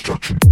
destruction.